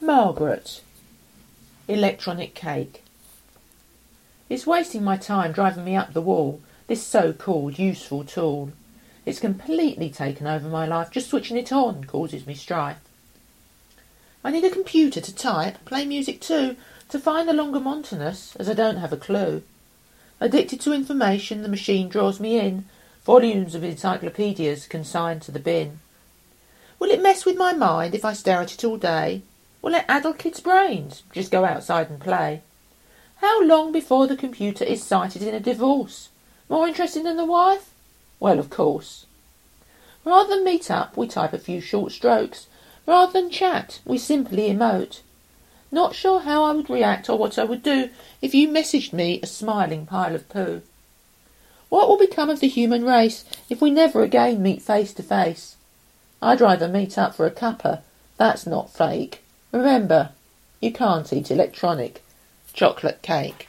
Margaret. Electronic cake. It's wasting my time driving me up the wall, this so-called useful tool. It's completely taken over my life. Just switching it on causes me strife. I need a computer to type, play music too, to find the longer monotonous, as I don't have a clue. Addicted to information, the machine draws me in, volumes of encyclopedias consigned to the bin. Will it mess with my mind if I stare at it all day? Will it addle kids' brains? Just go outside and play. How long before the computer is cited in a divorce? More interesting than the wife? Well, of course. Rather than meet up, we type a few short strokes. Rather than chat, we simply emote. Not sure how I would react or what I would do if you messaged me a smiling pile of poo. What will become of the human race if we never again meet face to face? I'd rather meet up for a cuppa. That's not fake. Remember, you can't eat electronic chocolate cake.